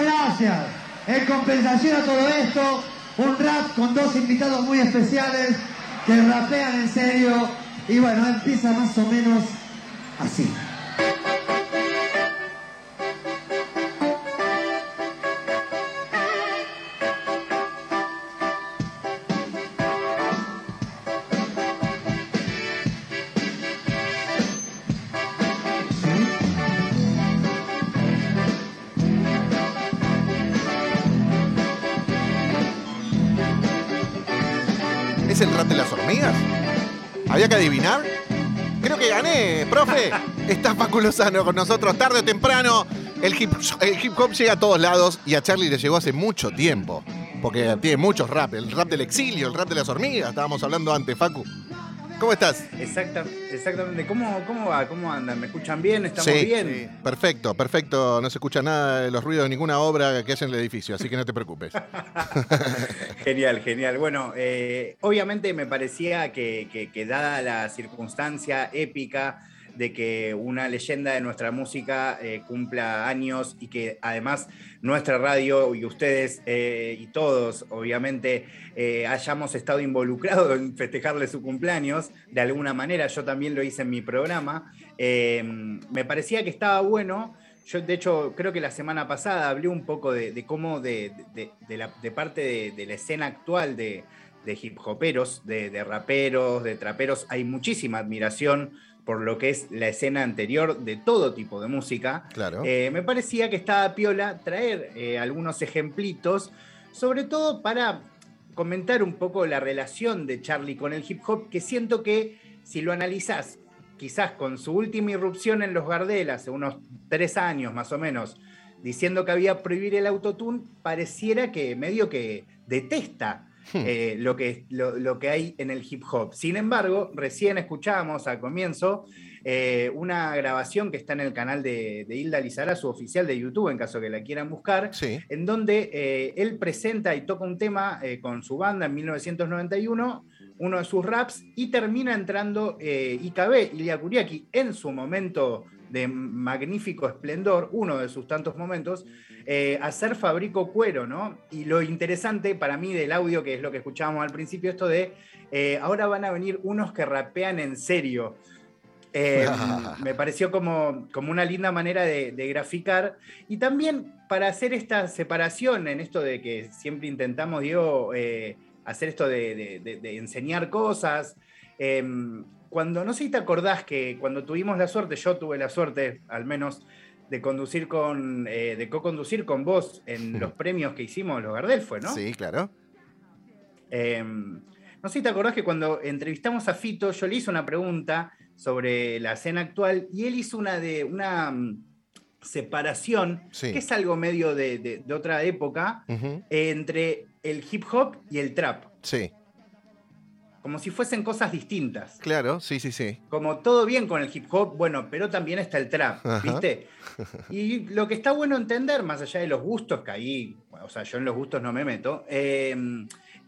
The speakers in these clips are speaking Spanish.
Gracias. En compensación a todo esto, un rap con dos invitados muy especiales que rapean en serio. Y bueno, empieza más o menos así. Profe. Está Facu Lozano con nosotros tarde o temprano. El hip, el hip hop llega a todos lados y a Charlie le llegó hace mucho tiempo. Porque tiene muchos rap. El rap del exilio, el rap de las hormigas. Estábamos hablando antes, Facu. ¿Cómo estás? Exacta, exactamente. ¿Cómo, ¿Cómo va? ¿Cómo andan? ¿Me escuchan bien? ¿Estamos Sí, bien? Perfecto, perfecto. No se escucha nada de los ruidos de ninguna obra que haya en el edificio, así que no te preocupes. Genial, genial. Bueno, eh, obviamente me parecía que, que- que dada la circunstancia épica de que una leyenda de nuestra música eh, cumpla años y que además nuestra radio y ustedes eh, y todos, obviamente, eh, hayamos estado involucrados en festejarle su cumpleaños, de alguna manera, yo también lo hice en mi programa, eh, me parecía que estaba bueno. Yo, de hecho, creo que la semana pasada hablé un poco de, cómo de, de- la, parte de, la escena actual de, hip hoperos, de raperos, de traperos, hay muchísima admiración por lo que es la escena anterior de todo tipo de música. Claro. Eh, me parecía que estaba piola traer eh, algunos ejemplitos, sobre todo para comentar un poco la relación de Charlie con el hip hop, que siento que si lo analizás, quizás con su última irrupción en los Gardel hace unos tres años más o menos, diciendo que había prohibir el autotune, pareciera que medio que detesta eh, lo, que, lo, lo que hay en el hip hop. Sin embargo, recién escuchábamos al comienzo eh, una grabación que está en el canal de, de Hilda Lizara, su oficial de YouTube, en caso que la quieran buscar, Sí. en donde eh, él presenta y toca un tema con su banda en 1991, uno de sus raps, y termina entrando IKB, Ilya Kuriaki, en su momento de magnífico esplendor, uno de sus tantos momentos, eh, hacer Fabrico Cuero, ¿no? Y lo interesante para mí del audio, que es lo que escuchábamos al principio, esto de eh, ahora van a venir unos que rapean en serio. Eh, me pareció como, como una linda manera de, de graficar y también para hacer esta separación en esto de que siempre intentamos, Diego, eh, hacer esto de, de- de- de enseñar cosas. Eh, cuando, no sé si te acordás que cuando tuvimos la suerte, yo tuve la suerte al menos de conducir con, eh, de co-conducir con vos en los premios que hicimos los Gardel, fue, ¿no? Sí, claro. Eh, no sé si te acordás que cuando entrevistamos a Fito, yo le hice una pregunta sobre la escena actual y él hizo una de una mm, separación, Sí. que es algo medio de, de- de otra época, entre el hip hop y el trap, Sí, como si fuesen cosas distintas. claro, sí, sí, sí. Como todo bien con el hip hop, bueno, pero también está el trap, Ajá. ¿viste? Y lo que está bueno entender, más allá de los gustos, que ahí, o sea, yo en los gustos no me meto, eh,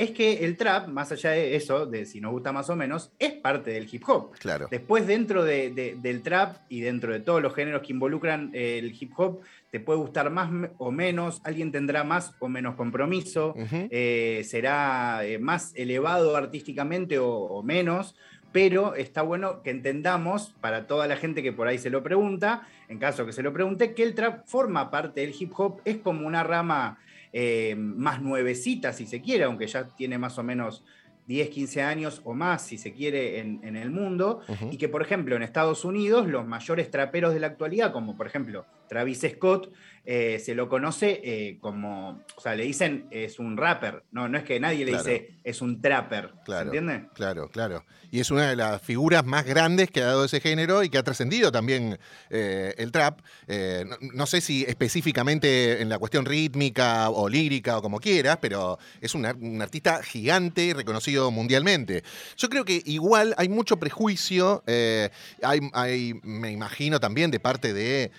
es que el trap, más allá de eso, de si nos gusta más o menos, es parte del hip hop. Claro. Después, dentro de- de- del trap y dentro de todos los géneros que involucran el hip hop, te puede gustar más o menos, alguien tendrá más o menos compromiso, eh, será eh, más elevado artísticamente o, o menos, pero está bueno que entendamos, para toda la gente que por ahí se lo pregunta, en caso que se lo pregunte, que el trap forma parte del hip hop, es como una rama eh, más nuevecita, si se quiere, aunque ya tiene más o menos 10, 15 años o más, si se quiere, en, en el mundo, y que, por ejemplo, en Estados Unidos, los mayores traperos de la actualidad, como por ejemplo Travis Scott, eh, se lo conoce eh, como, o sea, le dicen es un rapper, no, no es que nadie le dice es un trapper, Claro. ¿se entiende? Claro, claro. Y es una de las figuras más grandes que ha dado ese género y que ha trascendido también eh, el trap. No, no sé si específicamente en la cuestión rítmica o lírica o como quieras, pero es un, ar- un artista gigante y reconocido mundialmente. Yo creo que igual hay mucho prejuicio, hay, hay, me imagino también de parte de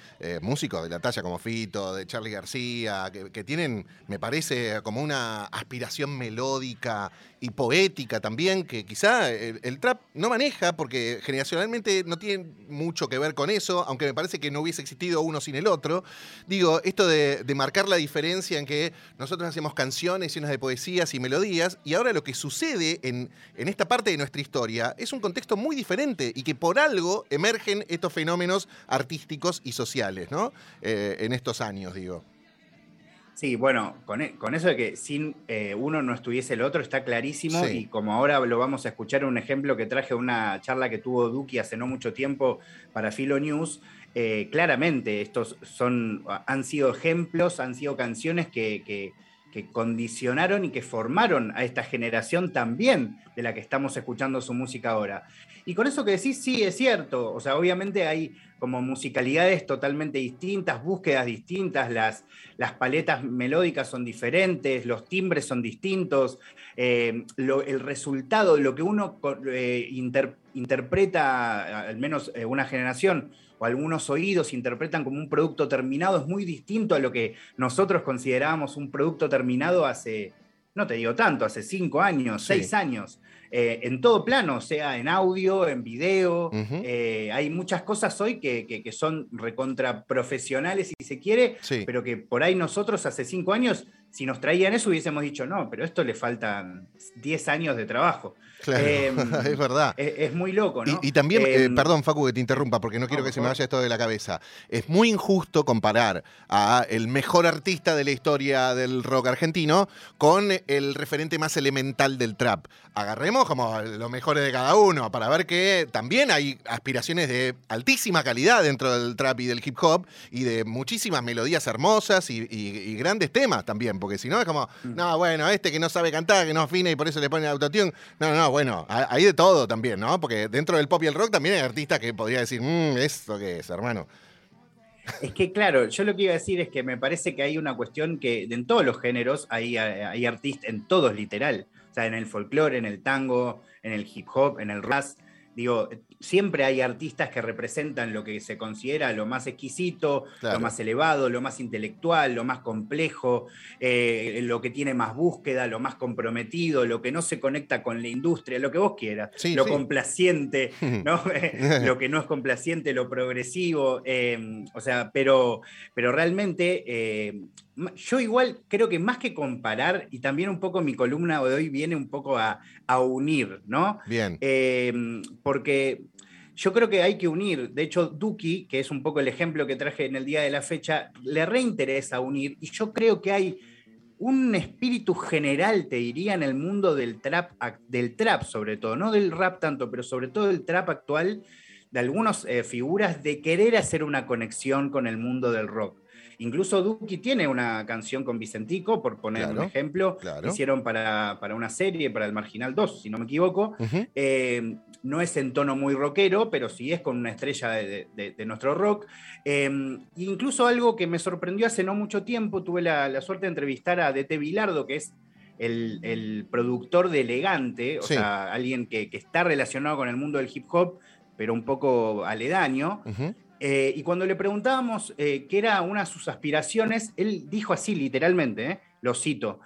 músicos de la talla como De Charlie García, que tienen, me parece, como una aspiración melódica y poética también, que quizá el, trap no maneja, porque generacionalmente no tiene mucho que ver con eso, aunque me parece que no hubiese existido uno sin el otro. Digo, esto de, marcar la diferencia en que nosotros hacemos canciones llenas de poesías y melodías, y ahora lo que sucede en, en esta parte de nuestra historia es un contexto muy diferente y que por algo emergen estos fenómenos artísticos y sociales, ¿no? Eh, en estos años, digo. Sí, bueno, con, e, eso de que sin eh, uno no estuviese el otro está clarísimo y como ahora lo vamos a escuchar un ejemplo que traje una charla que tuvo Duki hace no mucho tiempo para Filo News, eh, claramente estos son, han sido ejemplos, han sido canciones que, que condicionaron y que formaron a esta generación también de la que estamos escuchando su música ahora. Y con eso que decís, sí, es cierto. O sea, obviamente hay como musicalidades totalmente distintas, búsquedas distintas, las, las paletas melódicas son diferentes, los timbres son distintos, eh, el resultado, lo que uno eh, interpreta, al menos eh, una generación, o algunos oídos interpretan como un producto terminado es muy distinto a lo que nosotros considerábamos un producto terminado hace, no te digo tanto, hace cinco años, seis años. Eh, en todo plano, sea en audio, en video. Eh, hay muchas cosas hoy que, son recontra profesionales, si se quiere, pero que por ahí nosotros hace cinco años, si nos traían eso, hubiésemos dicho, no, pero esto le faltan diez años de trabajo. Claro, em, es verdad. Es, muy loco, ¿no? Y, también, eh, em, perdón, Facu, que te interrumpa, porque no quiero que se me vaya esto de la cabeza. Es muy injusto comparar a el mejor artista de la historia del rock argentino con el referente más elemental del trap. Agarremos como los mejores de cada uno para ver que también hay aspiraciones de altísima calidad dentro del trap y del hip hop y de muchísimas melodías hermosas y, grandes temas también, porque si no es como, mm. no, bueno, este que no sabe cantar, que no afina y por eso le pone autotune. No, no, bueno, hay de todo también, ¿no? Porque dentro del pop y el rock también hay artistas que podría decir, mmm, ¿esto qué es, hermano? Es que claro, yo lo que iba a decir es que me parece que hay una cuestión que en todos los géneros hay, hay artistas, en todos literal, o sea, en el folclore, en el tango, en el hip hop, en el rap, digo, siempre hay artistas que representan lo que se considera lo más exquisito, lo más elevado, lo más intelectual, lo más complejo, eh, lo que tiene más búsqueda, lo más comprometido, lo que no se conecta con la industria, lo que vos quieras, lo complaciente, ¿no? lo que no es complaciente, lo progresivo, eh, o sea, pero, pero realmente eh, yo igual creo que más que comparar, y también un poco mi columna de hoy viene un poco a, unir, ¿no? Bien. porque yo creo que hay que unir, de hecho, Duki, que es un poco el ejemplo que traje en el día de la fecha, le reinteresa unir, y yo creo que hay un espíritu general, te diría, en el mundo del trap, del trap sobre todo, no del rap tanto, pero sobre todo del trap actual, de algunas eh, figuras de querer hacer una conexión con el mundo del rock. Incluso Duki tiene una canción con Vicentico, por poner un ejemplo. Hicieron para, una serie, para el Marginal 2, si no me equivoco. Eh, no es en tono muy rockero, pero sí es con una estrella de, nuestro rock. Eh, incluso algo que me sorprendió hace no mucho tiempo, tuve la, suerte de entrevistar a DT Vilardo, que es el, productor de Elegante, o sea, alguien que, está relacionado con el mundo del hip hop, pero un poco aledaño. Eh, y cuando le preguntábamos eh, qué era una de sus aspiraciones, él dijo así literalmente, eh, lo cito,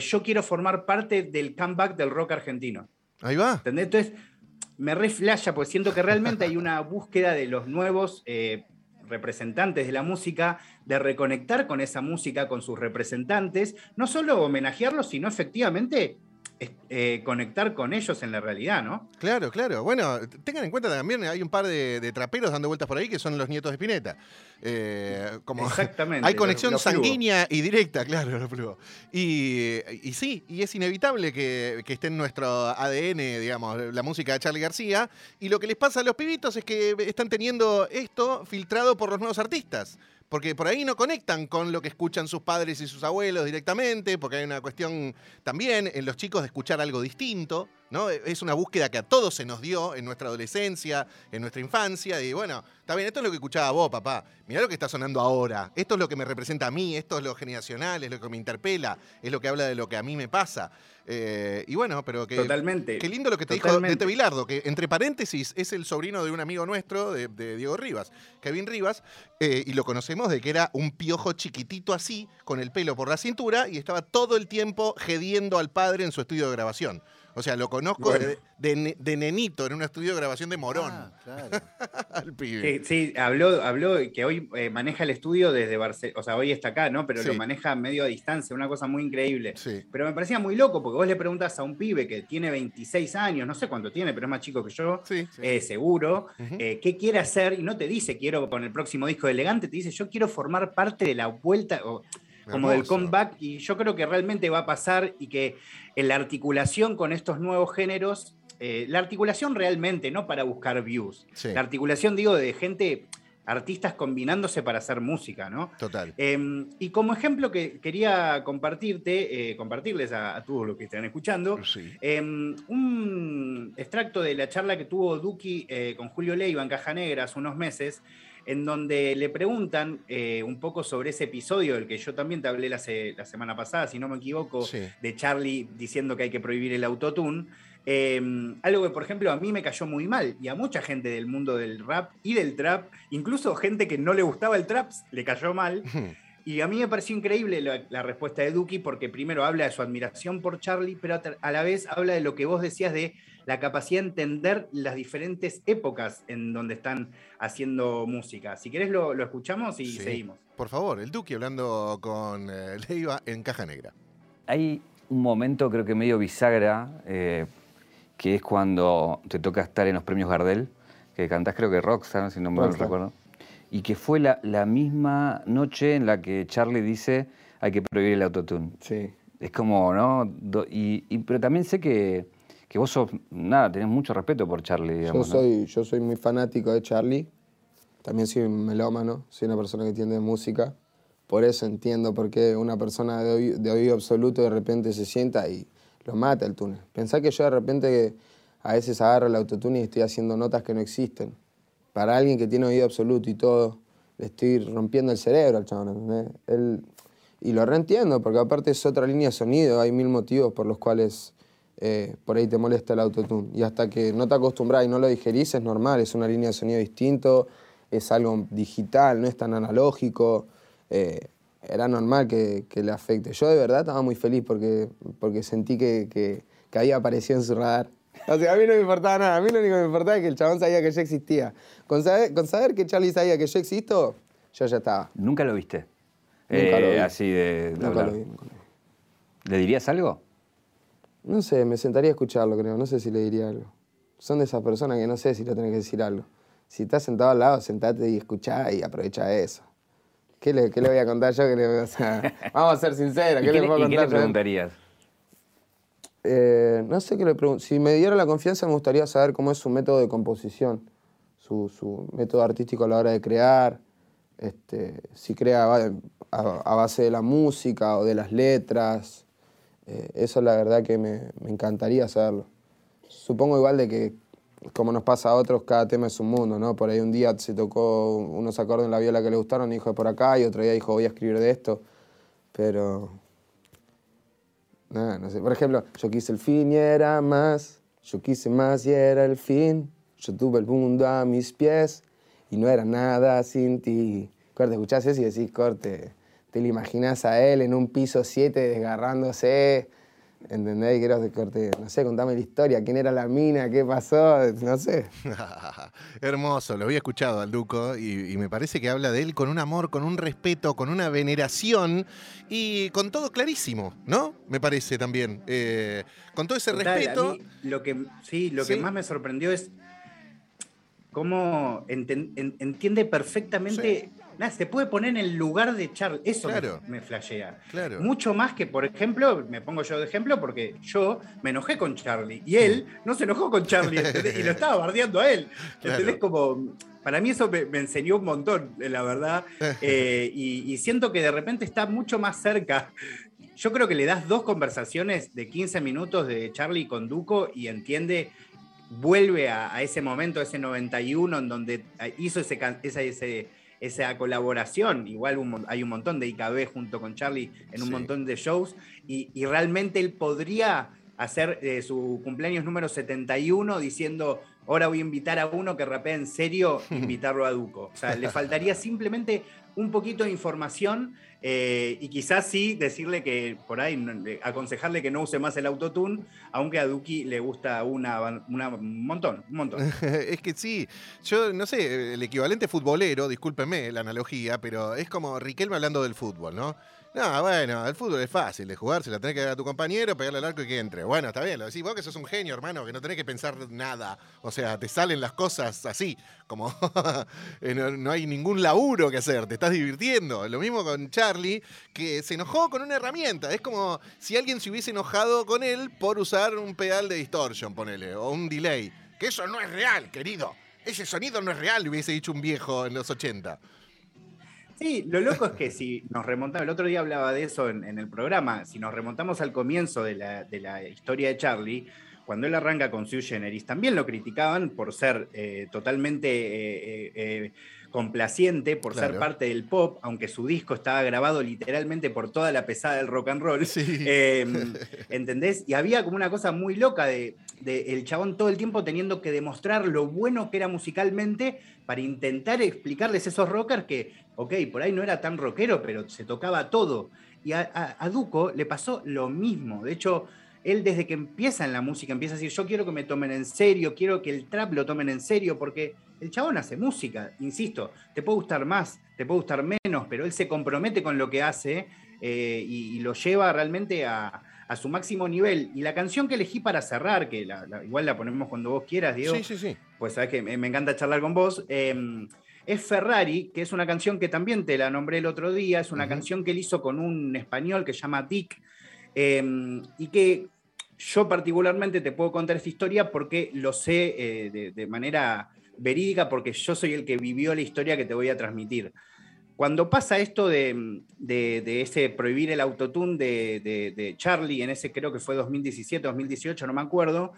yo quiero formar parte del comeback del rock argentino. Ahí va. ¿Entendés? Entonces, me reflasha, porque siento que realmente hay una búsqueda de los nuevos representantes de la música, de reconectar con esa música, con sus representantes, no solo homenajearlos, sino efectivamente eh, conectar con ellos en la realidad, ¿no? Claro, claro. Bueno, tengan en cuenta también, hay un par de, traperos dando vueltas por ahí que son los nietos de Spinetta. Eh, como Exactamente. Hay conexión sanguínea y directa, claro, lo y, y, sí, y es inevitable que, que, esté en nuestro ADN, digamos, la música de Charlie García. Y lo que les pasa a los pibitos es que están teniendo esto filtrado por los nuevos artistas porque por ahí no conectan con lo que escuchan sus padres y sus abuelos directamente, porque hay una cuestión también en los chicos de escuchar algo distinto. ¿No? Es una búsqueda que a todos se nos dio en nuestra adolescencia, en nuestra infancia, y bueno, está bien, esto es lo que escuchaba vos, papá. Mirá lo que está sonando ahora. Esto es lo que me representa a mí, esto es lo generacional, es lo que me interpela, es lo que habla de lo que a mí me pasa. Eh, y bueno, pero que. Totalmente. Qué lindo lo que te dijo de Bilardo, que entre paréntesis es el sobrino de un amigo nuestro, de, Diego Rivas, Kevin Rivas, eh, y lo conocemos de que era un piojo chiquitito así, con el pelo por la cintura, y estaba todo el tiempo gediendo al padre en su estudio de grabación. O sea, lo conozco de, de, nenito en un estudio de grabación de Morón. Ah, claro. Al pibe. Sí, habló, habló que hoy eh, maneja el estudio desde Barcelona. O sea, hoy está acá, ¿no? Pero lo maneja medio a distancia, una cosa muy increíble. Sí. Pero me parecía muy loco porque vos le preguntas a un pibe que tiene 26 años, no sé cuánto tiene, pero es más chico que yo, eh, seguro, eh, qué quiere hacer y no te dice quiero con el próximo disco de Elegante, te dice yo quiero formar parte de la vuelta. O, como del comeback, y yo creo que realmente va a pasar y que en la articulación con estos nuevos géneros, eh, la articulación realmente, no para buscar views, la articulación, digo, de gente, artistas combinándose para hacer música, ¿no? Total. Em, y como ejemplo que quería compartirte, eh, compartirles a, todos los que están escuchando, em, un extracto de la charla que tuvo Duki eh, con Julio Leiva en Caja Negra hace unos meses, en donde le preguntan eh, un poco sobre ese episodio del que yo también te hablé la, semana pasada, si no me equivoco, de Charlie diciendo que hay que prohibir el autotune. Em, algo que, por ejemplo, a mí me cayó muy mal y a mucha gente del mundo del rap y del trap, incluso gente que no le gustaba el trap, le cayó mal. Y a mí me pareció increíble la, respuesta de Duki porque primero habla de su admiración por Charlie, pero a la vez habla de lo que vos decías de la capacidad de entender las diferentes épocas en donde están haciendo música. Si querés lo, escuchamos y seguimos. Por favor, el Duque hablando con eh, Leiva en Caja Negra. Hay un momento creo que medio bisagra, eh, que es cuando te toca estar en los premios Gardel, que cantás creo que Rockstar, si no me recuerdo, y que fue la, misma noche en la que Charlie dice hay que prohibir el autotune. Sí. Es como, ¿no? y, pero también sé que que vos sos, nada, tenés mucho respeto por Charlie. Digamos, yo, soy, yo soy muy fanático de Charlie, también soy un melómano, soy una persona que entiende música, por eso entiendo por qué una persona de oído, absoluto de repente se sienta y lo mata el túnel. Pensá que yo de repente a veces agarro el autotune y estoy haciendo notas que no existen. Para alguien que tiene oído absoluto y todo, le estoy rompiendo el cerebro al chabón, Él, y lo reentiendo, porque aparte es otra línea de sonido, hay mil motivos por los cuales eh, por ahí te molesta el autotune. Y hasta que no te acostumbras y no lo digerís, es normal, es una línea de sonido distinto, es algo digital, no es tan analógico. Eh, era normal que, le afecte. Yo de verdad estaba muy feliz porque, porque sentí que, que, había aparecido en su radar. O sea, a mí no me importaba nada, a mí lo único que me importaba es que el chabón sabía que yo existía. Con saber, con saber que Charlie sabía que yo existo, yo ya estaba. ¿Nunca lo viste? Nunca lo vi. Eh, así de, nunca lo vi. ¿Le dirías algo? No sé, me sentaría a escucharlo, creo. No sé si le diría algo. Son de esas personas que no sé si le tenés que decir algo. Si estás sentado al lado, sentate y escuchá y aprovecha eso. ¿Qué le, voy a contar yo? vamos a ser sinceros. ¿Qué, le puedo contar ¿qué le preguntarías? Eh, no sé qué le pregunto. Si me diera la confianza, me gustaría saber cómo es su método de composición, su, método artístico a la hora de crear. Este, si crea a base de la música o de las letras. Eh, eso la verdad que me, encantaría saberlo. Supongo igual de que, como nos pasa a otros, cada tema es un mundo, ¿no? Por ahí un día se tocó unos acordes en la viola que le gustaron dijo por acá, y otro día dijo voy a escribir de esto. Pero. Nada, no sé. Por ejemplo, yo quise el fin y era más. Yo quise más y era el fin. Yo tuve el mundo a mis pies y no era nada sin ti. Corte, escuchás eso y decís, corte te lo imaginas a él en un piso 7 desgarrándose, ¿entendés? Quiero corte, no sé, contame la historia, quién era la mina, qué pasó, no sé. Hermoso, lo había escuchado al Duco y, me parece que habla de él con un amor, con un respeto, con una veneración y con todo clarísimo, ¿no? Me parece también. Eh, con todo ese respeto. lo que, sí, lo que más me sorprendió es cómo entiende perfectamente se puede poner en el lugar de Charlie. Eso me, flashea. Mucho más que, por ejemplo, me pongo yo de ejemplo porque yo me enojé con Charlie y él no se enojó con Charlie y lo estaba bardeando a él. Como, para mí eso me, enseñó un montón, la verdad. Eh, y, siento que de repente está mucho más cerca. Yo creo que le das dos conversaciones de 15 minutos de Charlie con Duco y entiende vuelve a, ese momento, ese 91, en donde hizo ese, ese, esa colaboración. Igual hay un montón de IKB junto con Charlie en un montón de shows y, realmente él podría hacer eh, su cumpleaños número 71 diciendo, ahora voy a invitar a uno que rapea en serio, invitarlo a Duco. O sea, le faltaría simplemente un poquito de información eh, y quizás sí decirle que por ahí, aconsejarle que no use más el autotune, aunque a Duki le gusta una, un montón, un montón. es que sí, yo no sé, el equivalente futbolero, discúlpeme la analogía, pero es como Riquelme hablando del fútbol, ¿no? No, bueno, el fútbol es fácil de jugar, se la tenés que dar a tu compañero, pegarle al arco y que entre. Bueno, está bien, lo decís vos que sos un genio, hermano, que no tenés que pensar nada. O sea, te salen las cosas así, como eh, no, hay ningún laburo que hacer, te estás divirtiendo. Lo mismo con Charlie, que se enojó con una herramienta. Es como si alguien se hubiese enojado con él por usar un pedal de distortion, ponele, o un delay. Que eso no es real, querido. Ese sonido no es real, hubiese dicho un viejo en los 80. Sí, lo loco es que si nos remontamos, el otro día hablaba de eso en, el programa, si nos remontamos al comienzo de la, historia de Charlie, cuando él arranca con Sue Generis, también lo criticaban por ser eh, totalmente eh, eh, complaciente, por ser parte del pop, aunque su disco estaba grabado literalmente por toda la pesada del rock and roll. Em, ¿Entendés? Y había como una cosa muy loca de, de, el chabón todo el tiempo teniendo que demostrar lo bueno que era musicalmente para intentar explicarles a esos rockers que ok, por ahí no era tan rockero, pero se tocaba todo. Y a, Duco le pasó lo mismo. De hecho, él desde que empieza en la música empieza a decir, yo quiero que me tomen en serio, quiero que el trap lo tomen en serio, porque el chabón hace música, insisto, te puede gustar más, te puede gustar menos, pero él se compromete con lo que hace eh, y, lo lleva realmente a, su máximo nivel. Y la canción que elegí para cerrar, que igual la ponemos cuando vos quieras, Diego, sí, sí, sí. pues sabes que me, encanta charlar con vos. Em, es Ferrari, que es una canción que también te la nombré el otro día, es una canción que él hizo con un español que se llama Dick, em, y que yo particularmente te puedo contar esta historia porque lo sé eh, de, manera verídica, porque yo soy el que vivió la historia que te voy a transmitir. Cuando pasa esto de, ese prohibir el autotune de, de, Charlie, en ese creo que fue 2017, 2018, no me acuerdo,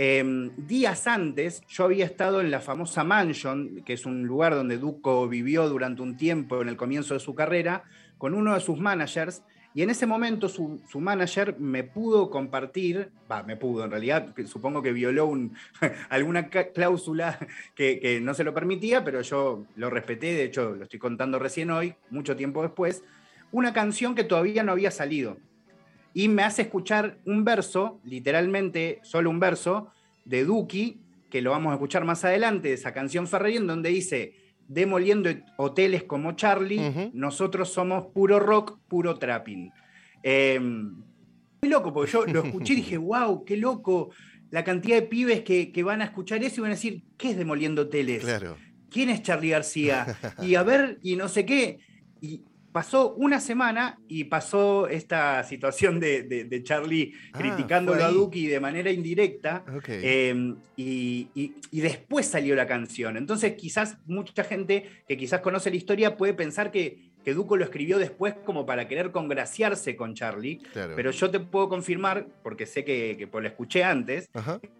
Em, días antes, yo había estado en la famosa Mansion, que es un lugar donde Duco vivió durante un tiempo en el comienzo de su carrera, con uno de sus managers, y en ese momento su, manager me pudo compartir, va, me pudo, en realidad supongo que violó alguna cláusula que, que, no se lo permitía, pero yo lo respeté, de hecho lo estoy contando recién hoy, mucho tiempo después, una canción que todavía no había salido. Y me hace escuchar un verso, literalmente solo un verso, de Duki, que lo vamos a escuchar más adelante, de esa canción Ferrari, en donde dice, demoliendo hoteles como Charlie, nosotros somos puro rock, puro trapping. Eh, muy loco, porque yo lo escuché y dije, wow, qué loco la cantidad de pibes que, que, van a escuchar eso y van a decir, ¿qué es demoliendo hoteles? Claro. ¿Quién es Charlie García? Y a ver, y no sé qué. Y pasó una semana y pasó esta situación de, Charlie ah, criticándolo a Duki de manera indirecta. Em, y, después salió la canción. Entonces, quizás mucha gente que quizás conoce la historia puede pensar que, que Duco lo escribió después como para querer congraciarse con Charlie. Pero yo te puedo confirmar, porque sé que, que pues, lo escuché antes,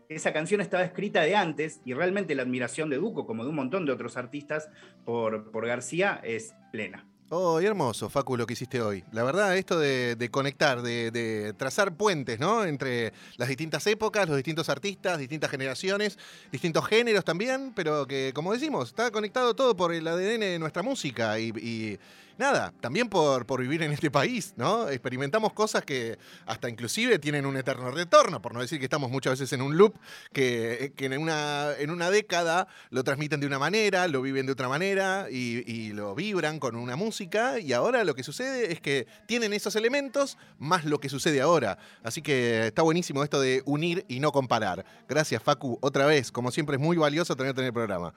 esa canción estaba escrita de antes y realmente la admiración de Duco, como de un montón de otros artistas por, por García, es plena. Oh, hermoso, Facu, lo que hiciste hoy. La verdad, esto de, conectar, de, trazar puentes, ¿no? Entre las distintas épocas, los distintos artistas, distintas generaciones, distintos géneros también, pero que, como decimos, está conectado todo por el ADN de nuestra música y nada, también por, por vivir en este país, ¿no? Experimentamos cosas que hasta inclusive tienen un eterno retorno, por no decir que estamos muchas veces en un loop que, en, una, en una década lo transmiten de una manera, lo viven de otra manera y, y lo vibran con una música y ahora lo que sucede es que tienen esos elementos más lo que sucede ahora. Así que está buenísimo esto de unir y no comparar. Gracias Facu, otra vez, como siempre es muy valioso tenerte en el programa.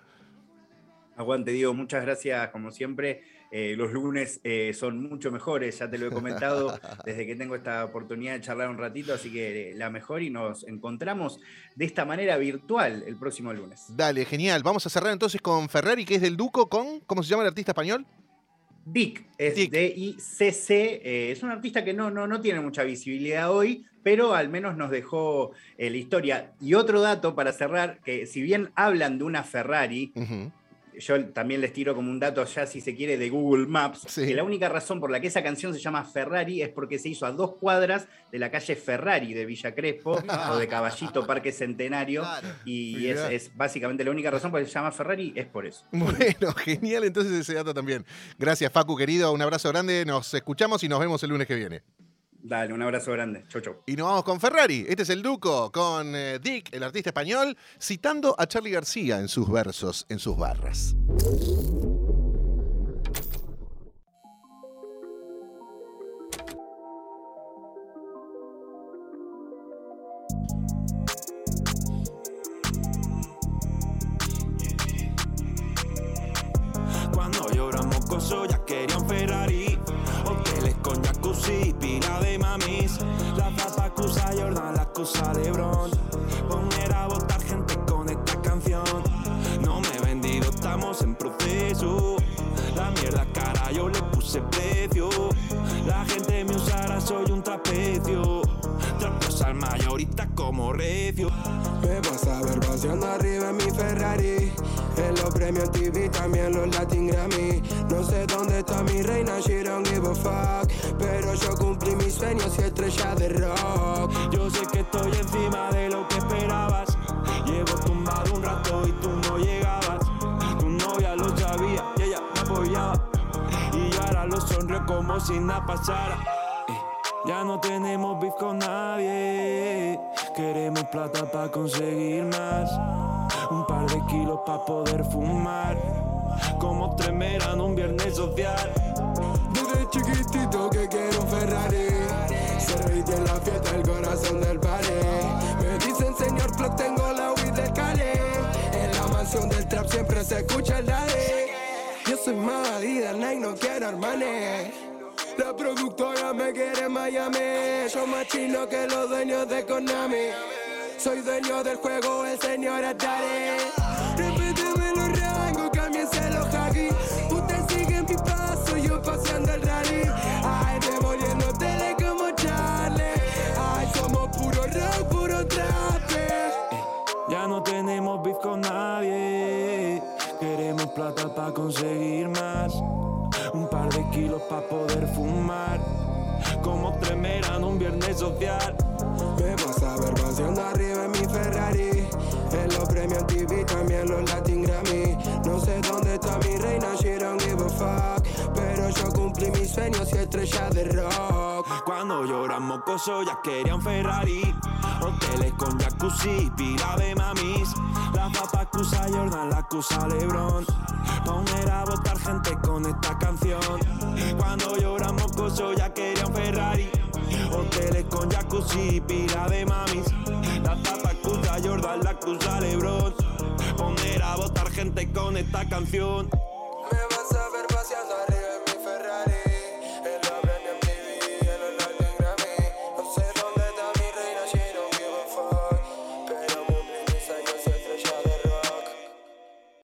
Aguante, Diego, muchas gracias como siempre eh, los lunes eh, son mucho mejores, ya te lo he comentado desde que tengo esta oportunidad de charlar un ratito, así que eh, la mejor y nos encontramos de esta manera virtual el próximo lunes. Dale, genial. Vamos a cerrar entonces con Ferrari, que es del Duco, con, ¿cómo se llama el artista español? Dick, es D-I-C-C, es un artista que no, no, no tiene mucha visibilidad hoy, pero al menos nos dejó la historia. Y otro dato para cerrar, que si bien hablan de una Ferrari, yo también les tiro como un dato ya, si se quiere, de Google Maps, Sí. que la única razón por la que esa canción se llama Ferrari es porque se hizo a dos cuadras de la calle Ferrari de Villa Crespo o de Caballito Parque Centenario. Claro. Y es, es básicamente la única razón por la que se llama Ferrari es por eso. Bueno, genial entonces ese dato también. Gracias, Facu, querido. Un abrazo grande. Nos escuchamos y nos vemos el lunes que viene. Dale, un abrazo grande. Chau, chau. Y nos vamos con Ferrari. Este es el Duco, con eh, Dick, el artista español, citando a Charlie García en sus versos, en sus barras. Cuando yo era mocoso ya quería un Ferrari con jacuzzi, pila de mamis. La papa acusa Jordan, la acusa Lebron. Poner a votar gente con esta canción. No me he vendido, estamos en proceso. La mierda cara yo le puse precio. La gente me usará, soy un trapecio. Trapeos al mayorista como recio. Me vas a ver paseando arriba en mi Ferrari. En los premios TV, también los Latin Grammy. No sé dónde está mi reina, she don't give fuck. Pero yo cumplí mis sueños y estrella de rock. Yo sé que estoy encima de lo que esperabas. Llevo tumbado un rato y tú no llegabas. Tu novia lo sabía y ella me apoyaba. Y ahora lo sonrío como si nada pasara. Eh, Ya no tenemos beef con nadie. Queremos plata para conseguir más. Un par de kilos para poder fumar. Como tres meran un viernes social. Desde chiquitito que quiero un Ferrari. Ser rey de la fiesta, el corazón del party. Me dicen señor Flock, tengo la weed del Cali. En la mansión del trap siempre se escucha el daddy. Yo soy más Adidas, Nike, no quiero Armani. La productora me quiere en Miami. Yo más chino que los dueños de Konami. Soy dueño del juego, el señor Atari. Repíteme los rangos, cámbiense los haki. Usted sigue en mi paso, yo paseando el rally. Ay, devolviendo tele como Charlie. Ay, somos puro rock, puro trap. Ya no tenemos beef con nadie. Queremos plata para conseguir más. Un par de kilos para poder fumar. Como tres meran un viernes social. Paseando arriba en mi Ferrari. En los premios TV, también los Latin Grammy. No sé dónde está mi reina, she don't give a fuck. Pero yo cumplí mis sueños y estrella de rock. Cuando era mocoso ya quería un Ferrari. Hoteles con jacuzzi, pila de mamis. La papa acusa Jordan, la acusa Lebron. Poner a votar gente con esta canción. Cuando era mocoso ya quería un Ferrari. Hoteles con jacuzzi, pila de mamis. La papa acusa a Jordan, la acusa Lebron. Poner a votar gente con esta canción.